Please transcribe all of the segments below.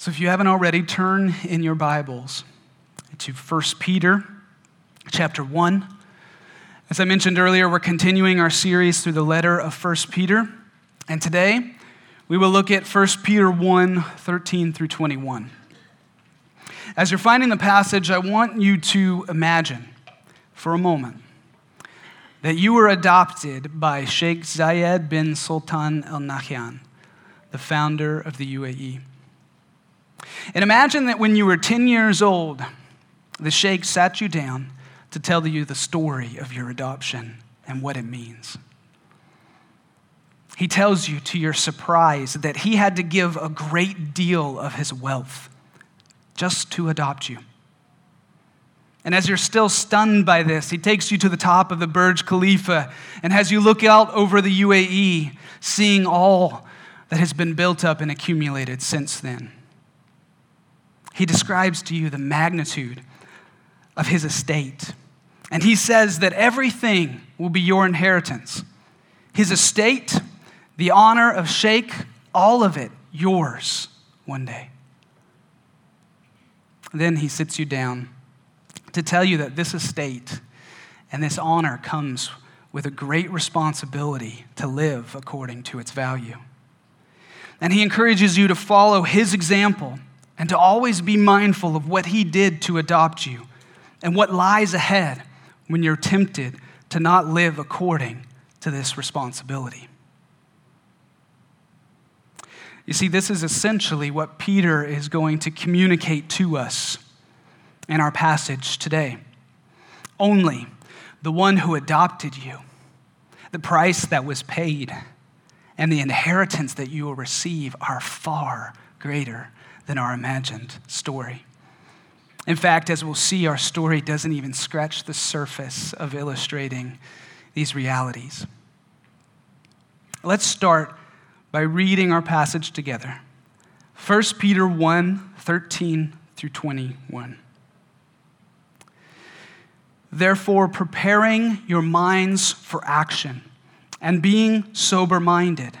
So if you haven't already, turn in your Bibles to 1 Peter chapter 1. As I mentioned earlier, we're continuing our series through the letter of 1 Peter. And today, we will look at 1 Peter 1 13 through 21. As you're finding the passage, I want you to imagine for a moment that you were adopted by Sheikh Zayed bin Sultan Al Nahyan, the founder of the UAE. And imagine that when you were 10 years old, the sheikh sat you down to tell you the story of your adoption and what it means. He tells you to your surprise that he had to give a great deal of his wealth just to adopt you. And as you're still stunned by this, he takes you to the top of the Burj Khalifa and has you look out over the UAE, seeing all that has been built up and accumulated since then. He describes to you the magnitude of his estate. And he says that everything will be your inheritance. His estate, the honor of Sheikh, all of it yours one day. Then he sits you down to tell you that this estate and this honor comes with a great responsibility to live according to its value. And he encourages you to follow his example and to always be mindful of what He did to adopt you and what lies ahead when you're tempted to not live according to this responsibility. You see, this is essentially what Peter is going to communicate to us in our passage today. Only the one who adopted you, the price that was paid, and the inheritance that you will receive are far greater than our imagined story. In fact, as we'll see, our story doesn't even scratch the surface of illustrating these realities. Let's start by reading our passage together 1 Peter 1 13 through 21. Therefore, preparing your minds for action and being sober minded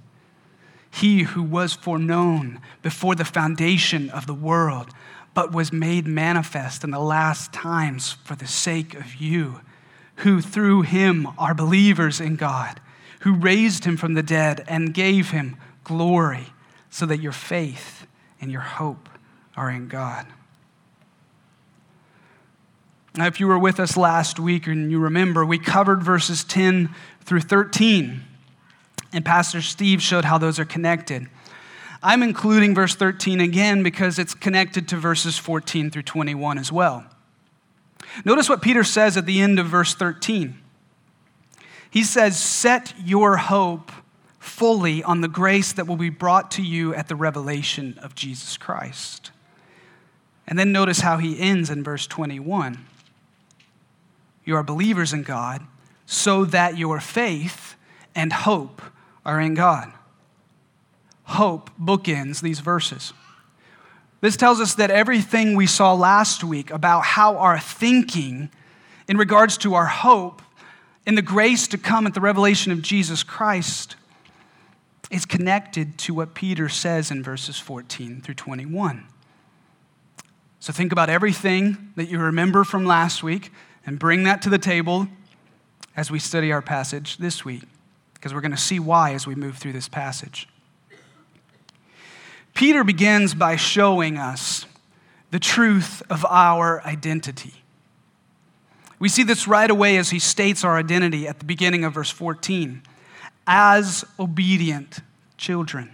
He who was foreknown before the foundation of the world, but was made manifest in the last times for the sake of you, who through him are believers in God, who raised him from the dead and gave him glory, so that your faith and your hope are in God. Now, if you were with us last week and you remember, we covered verses 10 through 13. And Pastor Steve showed how those are connected. I'm including verse 13 again because it's connected to verses 14 through 21 as well. Notice what Peter says at the end of verse 13. He says, Set your hope fully on the grace that will be brought to you at the revelation of Jesus Christ. And then notice how he ends in verse 21. You are believers in God, so that your faith and hope are in God. Hope bookends these verses. This tells us that everything we saw last week about how our thinking in regards to our hope in the grace to come at the revelation of Jesus Christ is connected to what Peter says in verses 14 through 21. So think about everything that you remember from last week and bring that to the table as we study our passage this week because we're going to see why as we move through this passage. Peter begins by showing us the truth of our identity. We see this right away as he states our identity at the beginning of verse 14 as obedient children.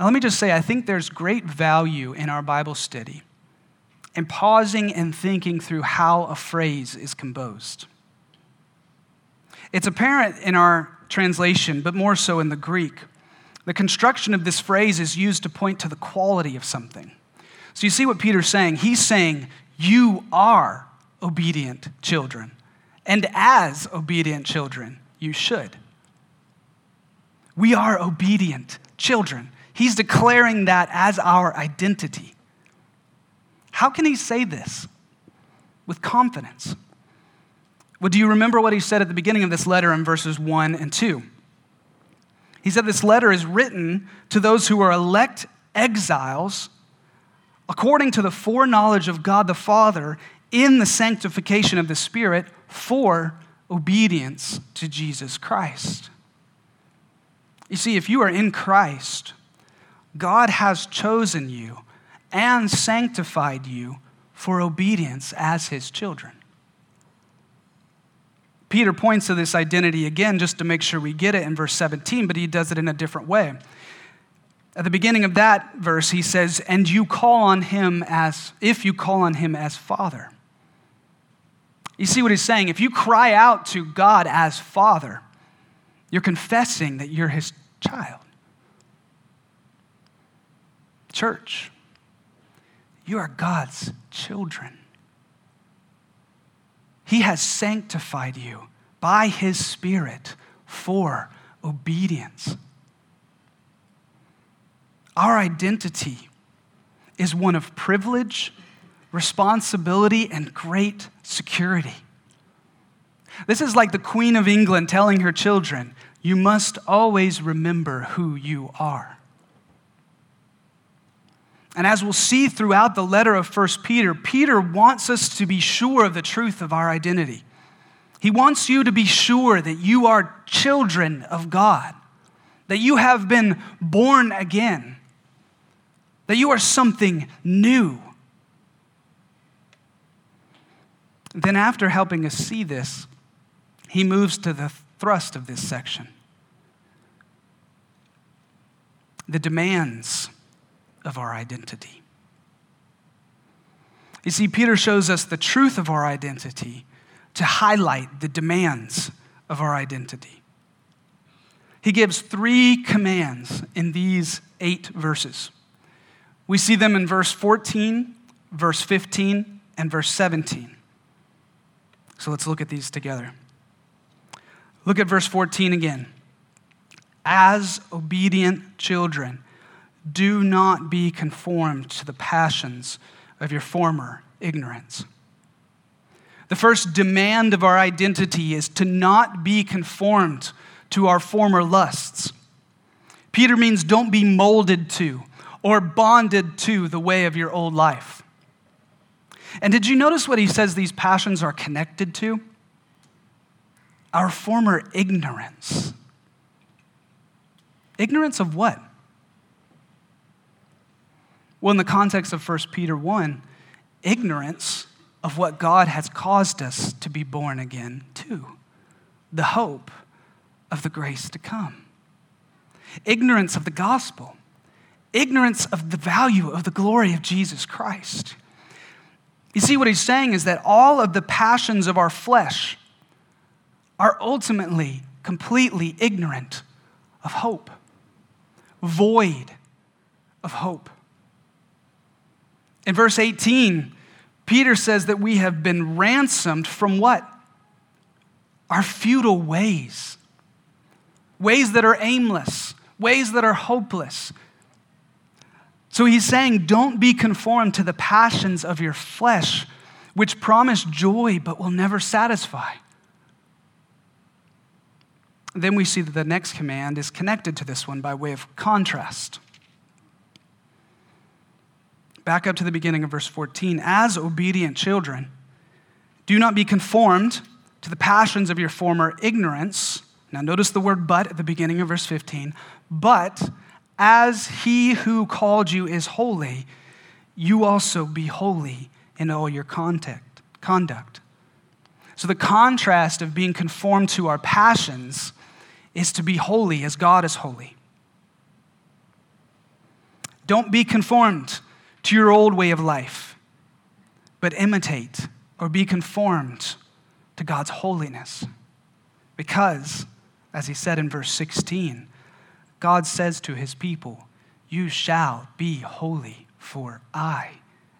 Now, let me just say, I think there's great value in our Bible study in pausing and thinking through how a phrase is composed. It's apparent in our translation, but more so in the Greek. The construction of this phrase is used to point to the quality of something. So you see what Peter's saying? He's saying, You are obedient children. And as obedient children, you should. We are obedient children. He's declaring that as our identity. How can he say this with confidence? Well, do you remember what he said at the beginning of this letter in verses 1 and 2? He said this letter is written to those who are elect exiles according to the foreknowledge of God the Father in the sanctification of the Spirit for obedience to Jesus Christ. You see, if you are in Christ, God has chosen you and sanctified you for obedience as his children. Peter points to this identity again just to make sure we get it in verse 17, but he does it in a different way. At the beginning of that verse, he says, And you call on him as, if you call on him as Father. You see what he's saying? If you cry out to God as Father, you're confessing that you're his child. Church, you are God's children. He has sanctified you by His Spirit for obedience. Our identity is one of privilege, responsibility, and great security. This is like the Queen of England telling her children, You must always remember who you are. And as we'll see throughout the letter of 1 Peter, Peter wants us to be sure of the truth of our identity. He wants you to be sure that you are children of God, that you have been born again, that you are something new. Then, after helping us see this, he moves to the thrust of this section the demands of our identity. You see, Peter shows us the truth of our identity to highlight the demands of our identity. He gives three commands in these eight verses. We see them in verse 14, verse 15, and verse 17. So let's look at these together. Look at verse 14 again. As obedient children, do not be conformed to the passions of your former ignorance. The first demand of our identity is to not be conformed to our former lusts. Peter means don't be molded to or bonded to the way of your old life. And did you notice what he says these passions are connected to? Our former ignorance. Ignorance of what? Well, in the context of 1 Peter 1, ignorance of what God has caused us to be born again to, the hope of the grace to come. Ignorance of the gospel, ignorance of the value of the glory of Jesus Christ. You see, what he's saying is that all of the passions of our flesh are ultimately completely ignorant of hope, void of hope. In verse 18, Peter says that we have been ransomed from what? Our futile ways. Ways that are aimless, ways that are hopeless. So he's saying, don't be conformed to the passions of your flesh, which promise joy but will never satisfy. Then we see that the next command is connected to this one by way of contrast back up to the beginning of verse 14. As obedient children, do not be conformed to the passions of your former ignorance. Now, notice the word but at the beginning of verse 15. But as he who called you is holy, you also be holy in all your contact, conduct. So, the contrast of being conformed to our passions is to be holy as God is holy. Don't be conformed to your old way of life, but imitate or be conformed to God's holiness. Because, as he said in verse 16, God says to his people, You shall be holy, for I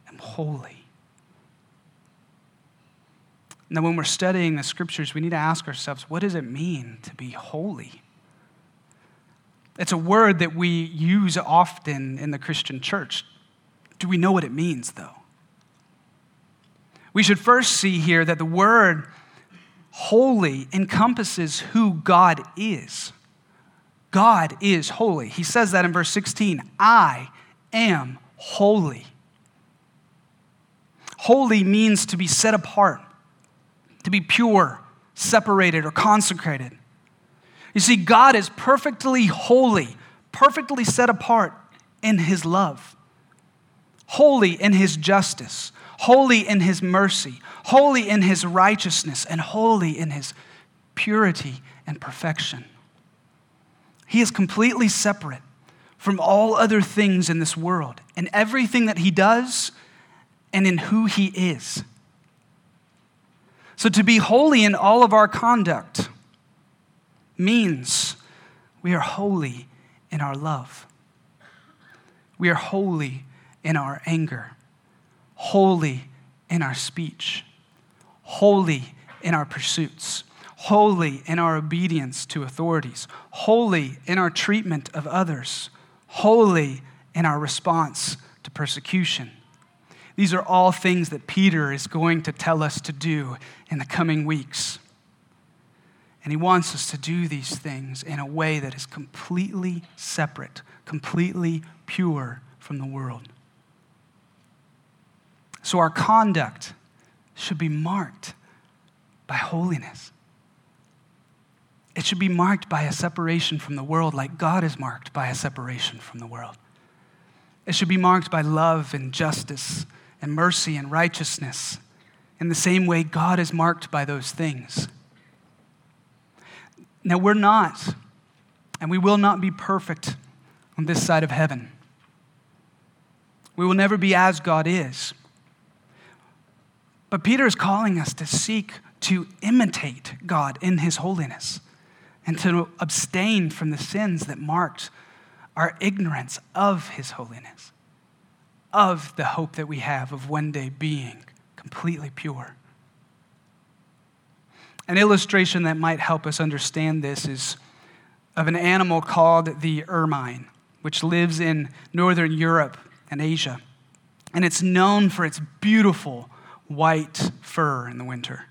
am holy. Now, when we're studying the scriptures, we need to ask ourselves what does it mean to be holy? It's a word that we use often in the Christian church. Do we know what it means, though? We should first see here that the word holy encompasses who God is. God is holy. He says that in verse 16 I am holy. Holy means to be set apart, to be pure, separated, or consecrated. You see, God is perfectly holy, perfectly set apart in His love, holy in His justice, holy in His mercy, holy in His righteousness, and holy in His purity and perfection. He is completely separate from all other things in this world and everything that He does and in who He is. So, to be holy in all of our conduct means we are holy in our love. We are holy in our anger, holy in our speech, holy in our pursuits, holy in our obedience to authorities, holy in our treatment of others, holy in our response to persecution. These are all things that Peter is going to tell us to do in the coming weeks. And he wants us to do these things in a way that is completely separate, completely pure from the world. So our conduct should be marked by holiness. It should be marked by a separation from the world, like God is marked by a separation from the world. It should be marked by love and justice and mercy and righteousness in the same way God is marked by those things. Now, we're not, and we will not be perfect on this side of heaven. We will never be as God is. But Peter is calling us to seek to imitate God in his holiness and to abstain from the sins that marked our ignorance of his holiness of the hope that we have of one day being completely pure. An illustration that might help us understand this is of an animal called the ermine, which lives in northern Europe and Asia. And it's known for its beautiful white fur in the winter.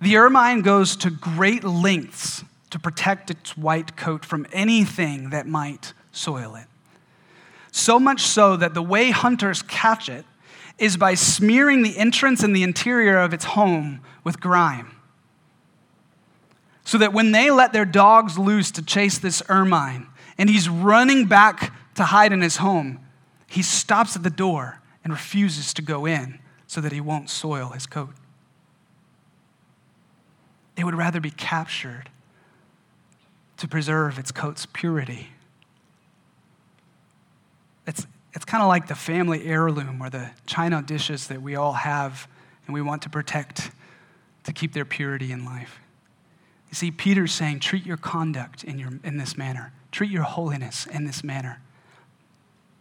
The ermine goes to great lengths to protect its white coat from anything that might soil it. So much so that the way hunters catch it is by smearing the entrance and the interior of its home with grime. So that when they let their dogs loose to chase this ermine and he's running back to hide in his home, he stops at the door and refuses to go in so that he won't soil his coat. It would rather be captured to preserve its coat's purity it's, it's kind of like the family heirloom or the china dishes that we all have and we want to protect to keep their purity in life. You see, Peter's saying, treat your conduct in, your, in this manner, treat your holiness in this manner.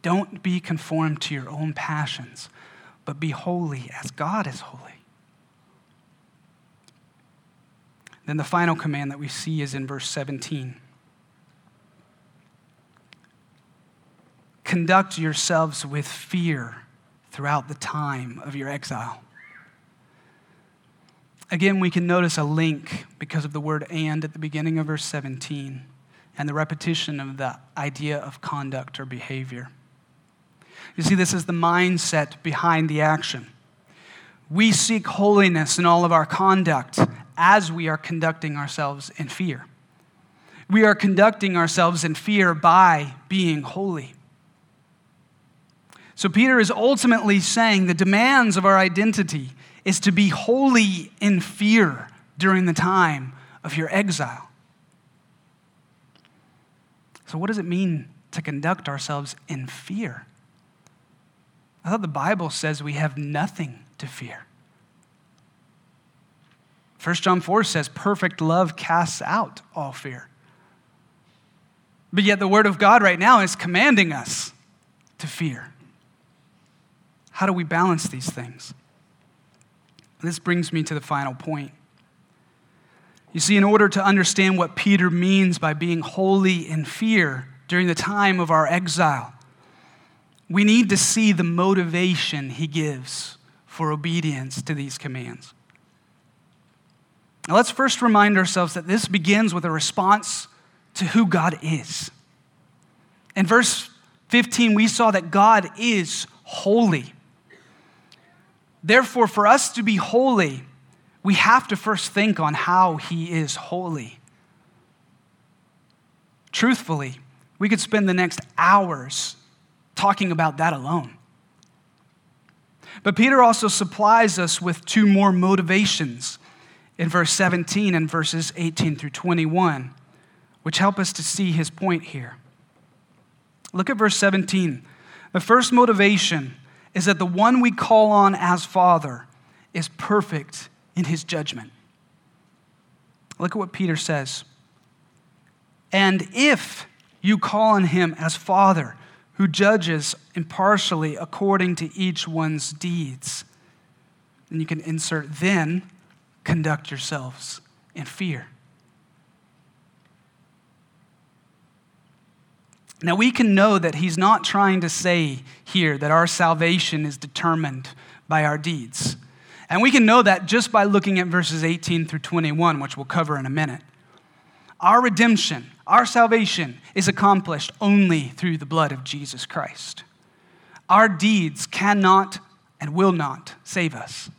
Don't be conformed to your own passions, but be holy as God is holy. Then the final command that we see is in verse 17. Conduct yourselves with fear throughout the time of your exile. Again, we can notice a link because of the word and at the beginning of verse 17 and the repetition of the idea of conduct or behavior. You see, this is the mindset behind the action. We seek holiness in all of our conduct as we are conducting ourselves in fear. We are conducting ourselves in fear by being holy. So, Peter is ultimately saying the demands of our identity is to be holy in fear during the time of your exile. So, what does it mean to conduct ourselves in fear? I thought the Bible says we have nothing to fear. 1 John 4 says, perfect love casts out all fear. But yet, the Word of God right now is commanding us to fear. How do we balance these things? This brings me to the final point. You see, in order to understand what Peter means by being holy in fear during the time of our exile, we need to see the motivation he gives for obedience to these commands. Now, let's first remind ourselves that this begins with a response to who God is. In verse 15, we saw that God is holy. Therefore, for us to be holy, we have to first think on how he is holy. Truthfully, we could spend the next hours talking about that alone. But Peter also supplies us with two more motivations in verse 17 and verses 18 through 21, which help us to see his point here. Look at verse 17. The first motivation is that the one we call on as Father is perfect in his judgment. Look at what Peter says. And if you call on him as Father, who judges impartially according to each one's deeds, And you can insert, then conduct yourselves in fear. Now, we can know that he's not trying to say here that our salvation is determined by our deeds. And we can know that just by looking at verses 18 through 21, which we'll cover in a minute. Our redemption, our salvation, is accomplished only through the blood of Jesus Christ. Our deeds cannot and will not save us.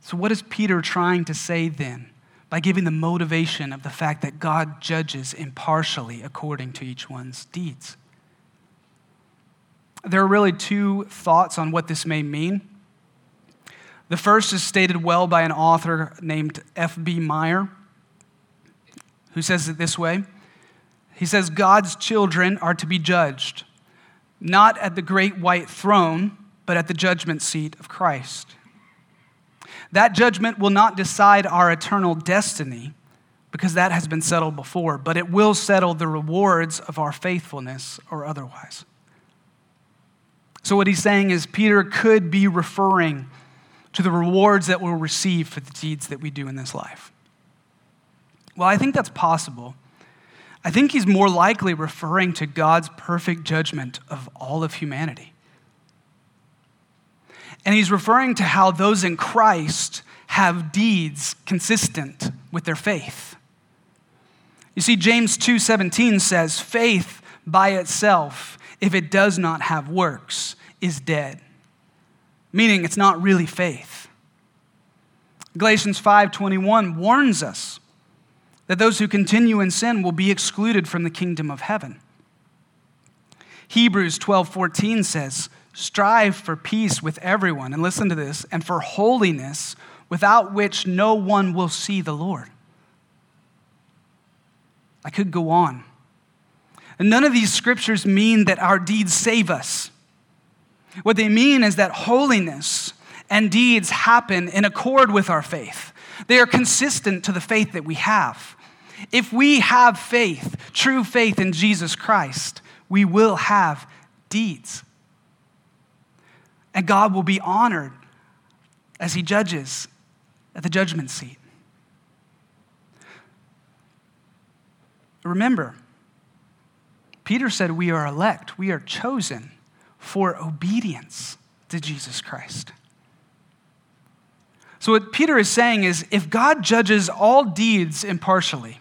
So, what is Peter trying to say then? by giving the motivation of the fact that God judges impartially according to each one's deeds. There are really two thoughts on what this may mean. The first is stated well by an author named F.B. Meyer, who says it this way He says, God's children are to be judged, not at the great white throne, but at the judgment seat of Christ. That judgment will not decide our eternal destiny because that has been settled before, but it will settle the rewards of our faithfulness or otherwise. So, what he's saying is, Peter could be referring to the rewards that we'll receive for the deeds that we do in this life. Well, I think that's possible. I think he's more likely referring to God's perfect judgment of all of humanity. And he's referring to how those in Christ have deeds consistent with their faith. You see James 2:17 says faith by itself if it does not have works is dead. Meaning it's not really faith. Galatians 5:21 warns us that those who continue in sin will be excluded from the kingdom of heaven. Hebrews 12:14 says, Strive for peace with everyone, and listen to this, and for holiness, without which no one will see the Lord. I could go on. And none of these scriptures mean that our deeds save us. What they mean is that holiness and deeds happen in accord with our faith. They are consistent to the faith that we have. If we have faith, true faith in Jesus Christ, we will have deeds and God will be honored as he judges at the judgment seat. Remember, Peter said we are elect, we are chosen for obedience to Jesus Christ. So, what Peter is saying is if God judges all deeds impartially,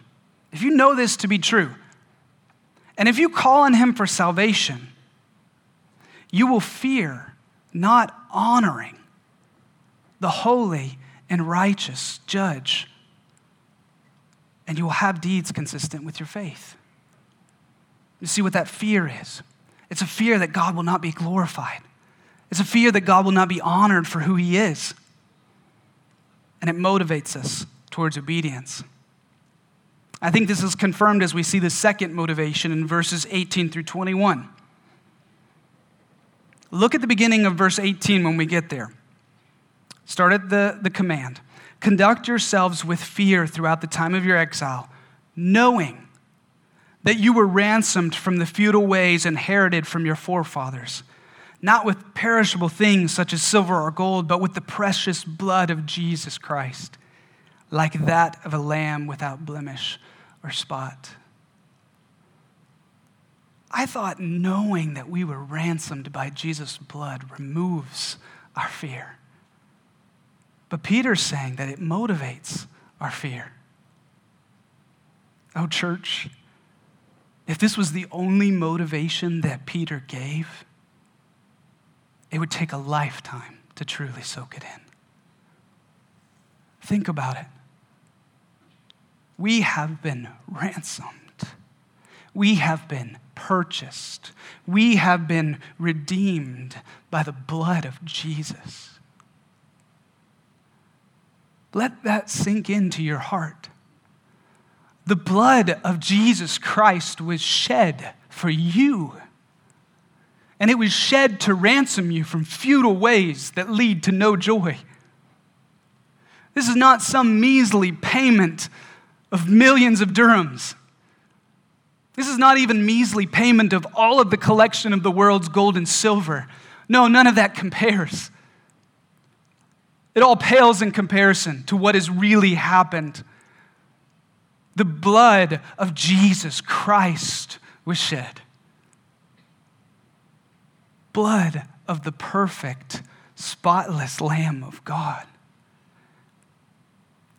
if you know this to be true, and if you call on him for salvation, you will fear not honoring the holy and righteous judge. And you will have deeds consistent with your faith. You see what that fear is? It's a fear that God will not be glorified. It's a fear that God will not be honored for who he is. And it motivates us towards obedience. I think this is confirmed as we see the second motivation in verses 18 through 21. Look at the beginning of verse 18 when we get there. Start at the, the command Conduct yourselves with fear throughout the time of your exile, knowing that you were ransomed from the futile ways inherited from your forefathers, not with perishable things such as silver or gold, but with the precious blood of Jesus Christ, like that of a lamb without blemish or spot. I thought knowing that we were ransomed by Jesus' blood removes our fear. But Peter's saying that it motivates our fear. Oh, church, if this was the only motivation that Peter gave, it would take a lifetime to truly soak it in. Think about it. We have been ransomed. We have been purchased. We have been redeemed by the blood of Jesus. Let that sink into your heart. The blood of Jesus Christ was shed for you. And it was shed to ransom you from futile ways that lead to no joy. This is not some measly payment of millions of dirhams. This is not even measly payment of all of the collection of the world's gold and silver. No, none of that compares. It all pales in comparison to what has really happened. The blood of Jesus Christ was shed. Blood of the perfect, spotless Lamb of God.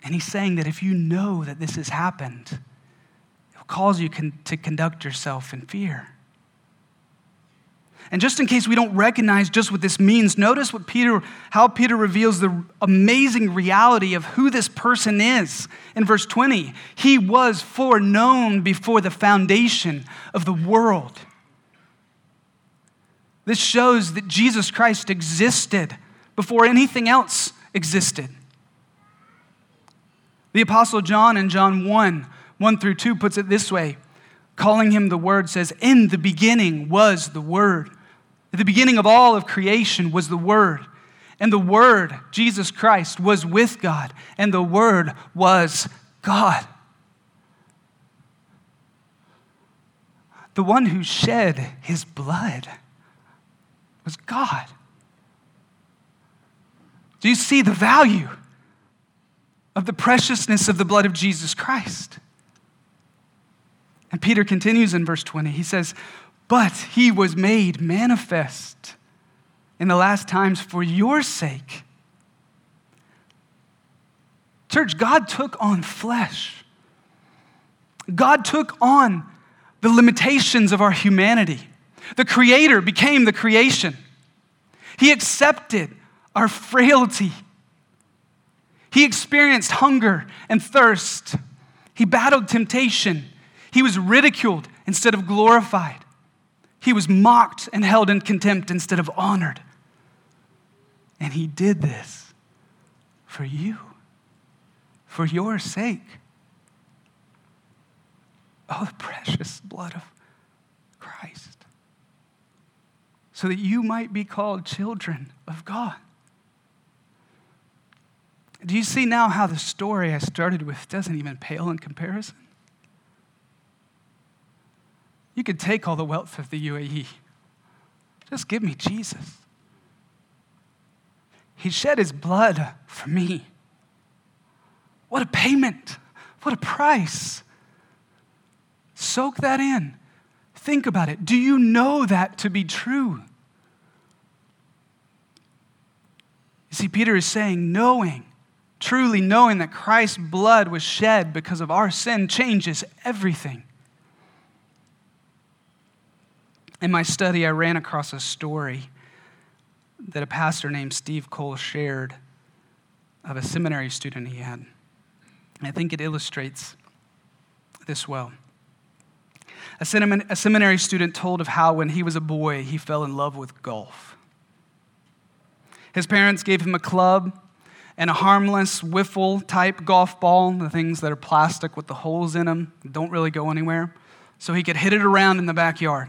And he's saying that if you know that this has happened, it will cause you con- to conduct yourself in fear. And just in case we don't recognize just what this means, notice what Peter, how Peter reveals the amazing reality of who this person is. In verse 20, he was foreknown before the foundation of the world. This shows that Jesus Christ existed before anything else existed. The Apostle John in John 1 1 through 2 puts it this way calling him the Word says, In the beginning was the Word. At the beginning of all of creation was the Word. And the Word, Jesus Christ, was with God. And the Word was God. The one who shed his blood was God. Do you see the value? Of the preciousness of the blood of Jesus Christ. And Peter continues in verse 20. He says, But he was made manifest in the last times for your sake. Church, God took on flesh. God took on the limitations of our humanity. The Creator became the creation. He accepted our frailty he experienced hunger and thirst. He battled temptation. He was ridiculed instead of glorified. He was mocked and held in contempt instead of honored. And he did this for you, for your sake. Oh, the precious blood of Christ. So that you might be called children of God. Do you see now how the story I started with doesn't even pale in comparison? You could take all the wealth of the UAE. Just give me Jesus. He shed his blood for me. What a payment. What a price. Soak that in. Think about it. Do you know that to be true? You see, Peter is saying, knowing Truly knowing that Christ's blood was shed because of our sin changes everything. In my study, I ran across a story that a pastor named Steve Cole shared of a seminary student he had. I think it illustrates this well. A, seminary student told of how, when he was a boy, he fell in love with golf. His parents gave him a club and a harmless wiffle type golf ball, the things that are plastic with the holes in them, don't really go anywhere, so he could hit it around in the backyard.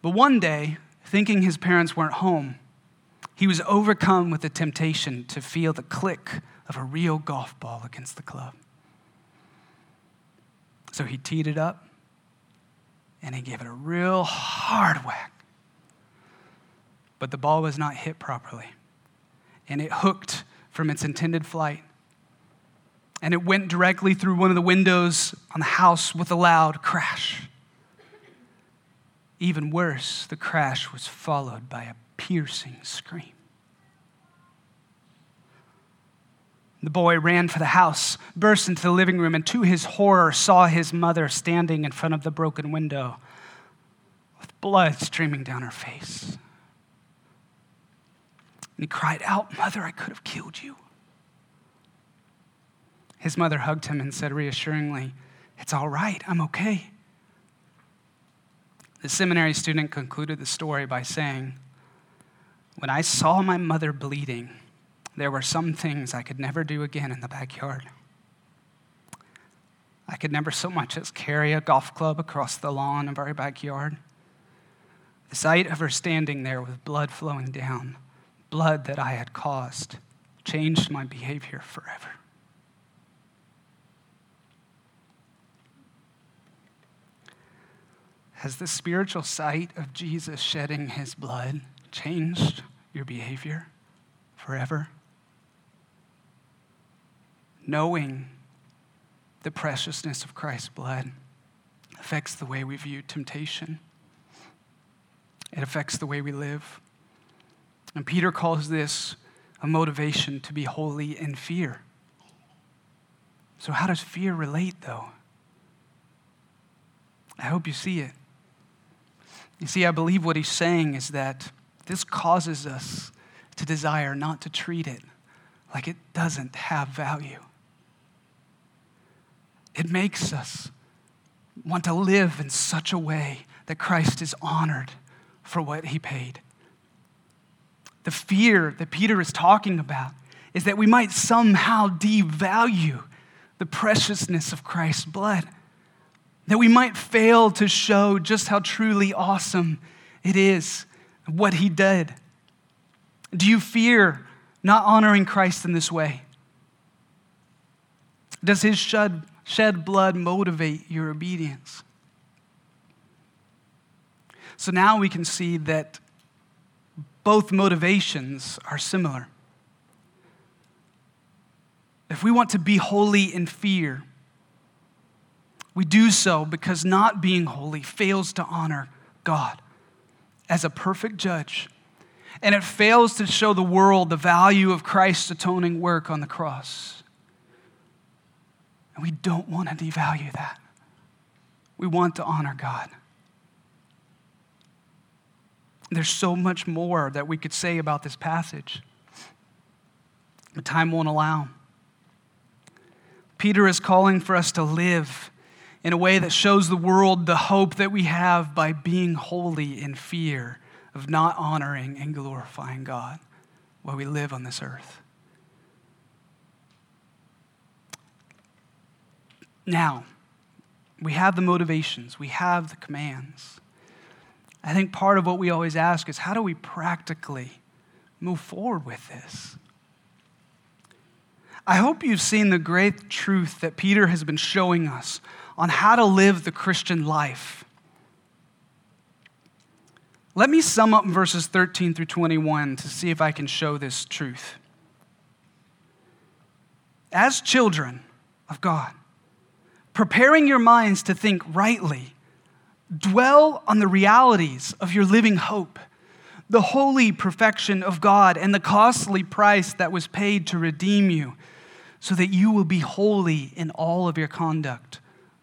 But one day, thinking his parents weren't home, he was overcome with the temptation to feel the click of a real golf ball against the club. So he teed it up and he gave it a real hard whack. But the ball was not hit properly, and it hooked from its intended flight. And it went directly through one of the windows on the house with a loud crash. Even worse, the crash was followed by a piercing scream. The boy ran for the house, burst into the living room, and to his horror saw his mother standing in front of the broken window with blood streaming down her face. And he cried out, Mother, I could have killed you. His mother hugged him and said reassuringly, It's all right, I'm okay. The seminary student concluded the story by saying, When I saw my mother bleeding, there were some things I could never do again in the backyard. I could never so much as carry a golf club across the lawn of our backyard. The sight of her standing there with blood flowing down, blood that I had caused, changed my behavior forever. Has the spiritual sight of Jesus shedding his blood changed your behavior forever? knowing the preciousness of Christ's blood affects the way we view temptation. It affects the way we live. And Peter calls this a motivation to be holy in fear. So, how does fear relate, though? I hope you see it. You see, I believe what he's saying is that this causes us to desire not to treat it like it doesn't have value. It makes us want to live in such a way that Christ is honored for what he paid. The fear that Peter is talking about is that we might somehow devalue the preciousness of Christ's blood, that we might fail to show just how truly awesome it is what he did. Do you fear not honoring Christ in this way? Does his shed shed blood motivate your obedience? So now we can see that both motivations are similar. If we want to be holy in fear, we do so because not being holy fails to honor God as a perfect judge. And it fails to show the world the value of Christ's atoning work on the cross. And we don't want to devalue that. We want to honor God. There's so much more that we could say about this passage, but time won't allow. Peter is calling for us to live in a way that shows the world the hope that we have by being holy in fear of not honoring and glorifying God while we live on this earth. Now, we have the motivations, we have the commands. I think part of what we always ask is how do we practically move forward with this? I hope you've seen the great truth that Peter has been showing us on how to live the Christian life. Let me sum up verses 13 through 21 to see if I can show this truth. As children of God, preparing your minds to think rightly. Dwell on the realities of your living hope, the holy perfection of God, and the costly price that was paid to redeem you, so that you will be holy in all of your conduct,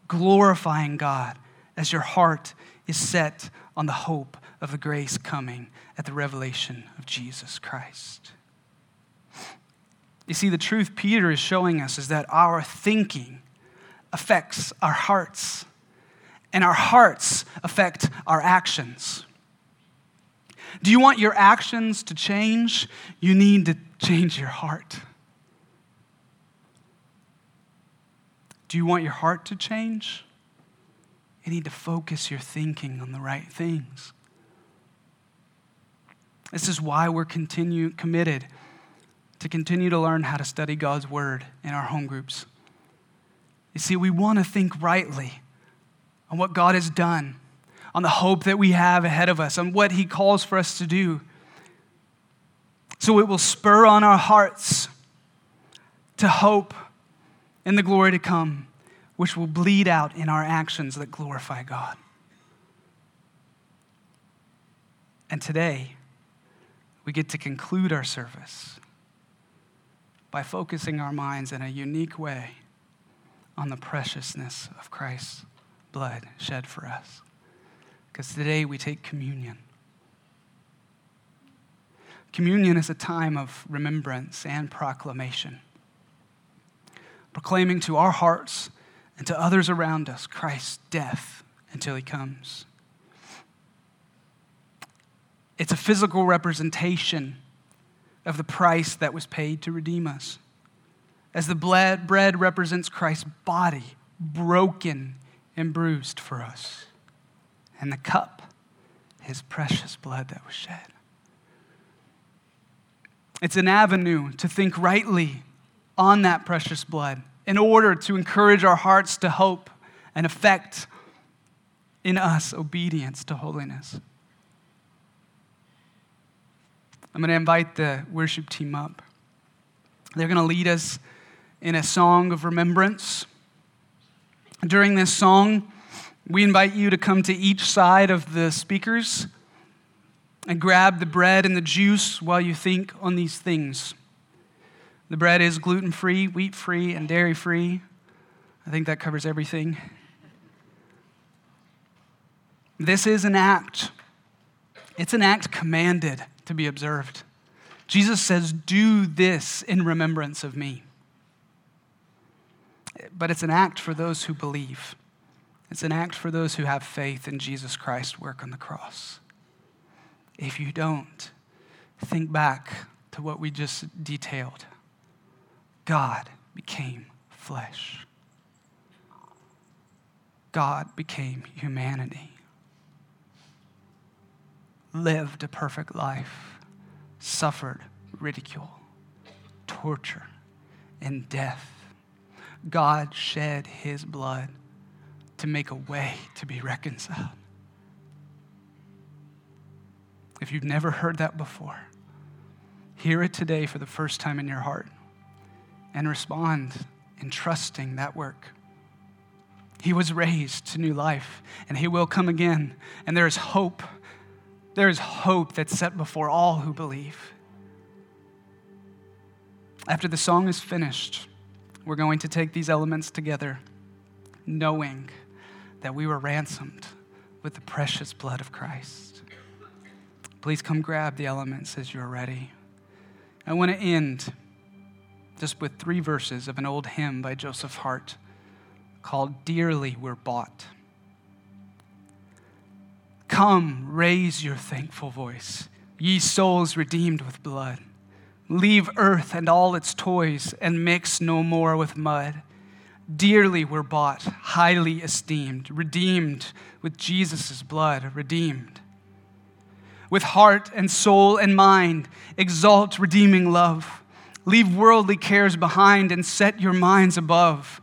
glorifying God as your heart is set on the hope of the grace coming at the revelation of Jesus Christ. You see, the truth Peter is showing us is that our thinking affects our hearts. And our hearts affect our actions. Do you want your actions to change? You need to change your heart. Do you want your heart to change? You need to focus your thinking on the right things. This is why we're continue, committed to continue to learn how to study God's word in our home groups. You see, we want to think rightly on what God has done, on the hope that we have ahead of us, on what He calls for us to do. So it will spur on our hearts to hope in the glory to come, which will bleed out in our actions that glorify God. And today, we get to conclude our service by focusing our minds in a unique way on the preciousness of Christ's blood shed for us. Because today we take communion. Communion is a time of remembrance and proclamation, proclaiming to our hearts and to others around us Christ's death until he comes. It's a physical representation of the price that was paid to redeem us. As the bread represents Christ's body broken and bruised for us, and the cup, his precious blood that was shed. It's an avenue to think rightly on that precious blood in order to encourage our hearts to hope and effect in us obedience to holiness. I'm going to invite the worship team up. They're going to lead us in a song of remembrance. During this song, we invite you to come to each side of the speakers and grab the bread and the juice while you think on these things. The bread is gluten free, wheat free, and dairy free. I think that covers everything. This is an act. It's an act commanded to be observed. Jesus says, Do this in remembrance of me but it's an act for those who believe. It's an act for those who have faith in Jesus Christ's work on the cross. If you don't, think back to what we just detailed. God became flesh. God became humanity. Lived a perfect life, suffered ridicule, torture, and death God shed his blood to make a way to be reconciled. If you've never heard that before, hear it today for the first time in your heart and respond in trusting that work. He was raised to new life and he will come again. And there is hope. There is hope that's set before all who believe. After the song is finished, we're going to take these elements together, knowing that we were ransomed with the precious blood of Christ. Please come grab the elements as you're ready. I want to end just with three verses of an old hymn by Joseph Hart called Dearly We're Bought. Come, raise your thankful voice, ye souls redeemed with blood. Leave earth and all its toys and mix no more with mud. Dearly we're bought, highly esteemed, redeemed with Jesus' blood, redeemed. With heart and soul and mind, exalt redeeming love. Leave worldly cares behind and set your minds above.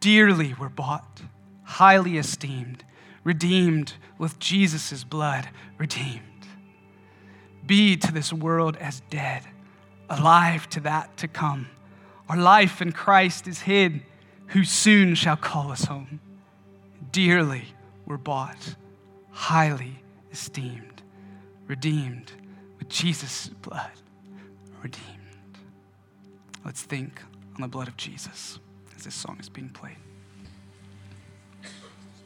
Dearly we're bought, highly esteemed, redeemed with Jesus' blood, redeemed. Be to this world as dead alive to that to come. Our life in Christ is hid, who soon shall call us home. Dearly we're bought, highly esteemed, redeemed with Jesus' blood, redeemed. Let's think on the blood of Jesus as this song is being played.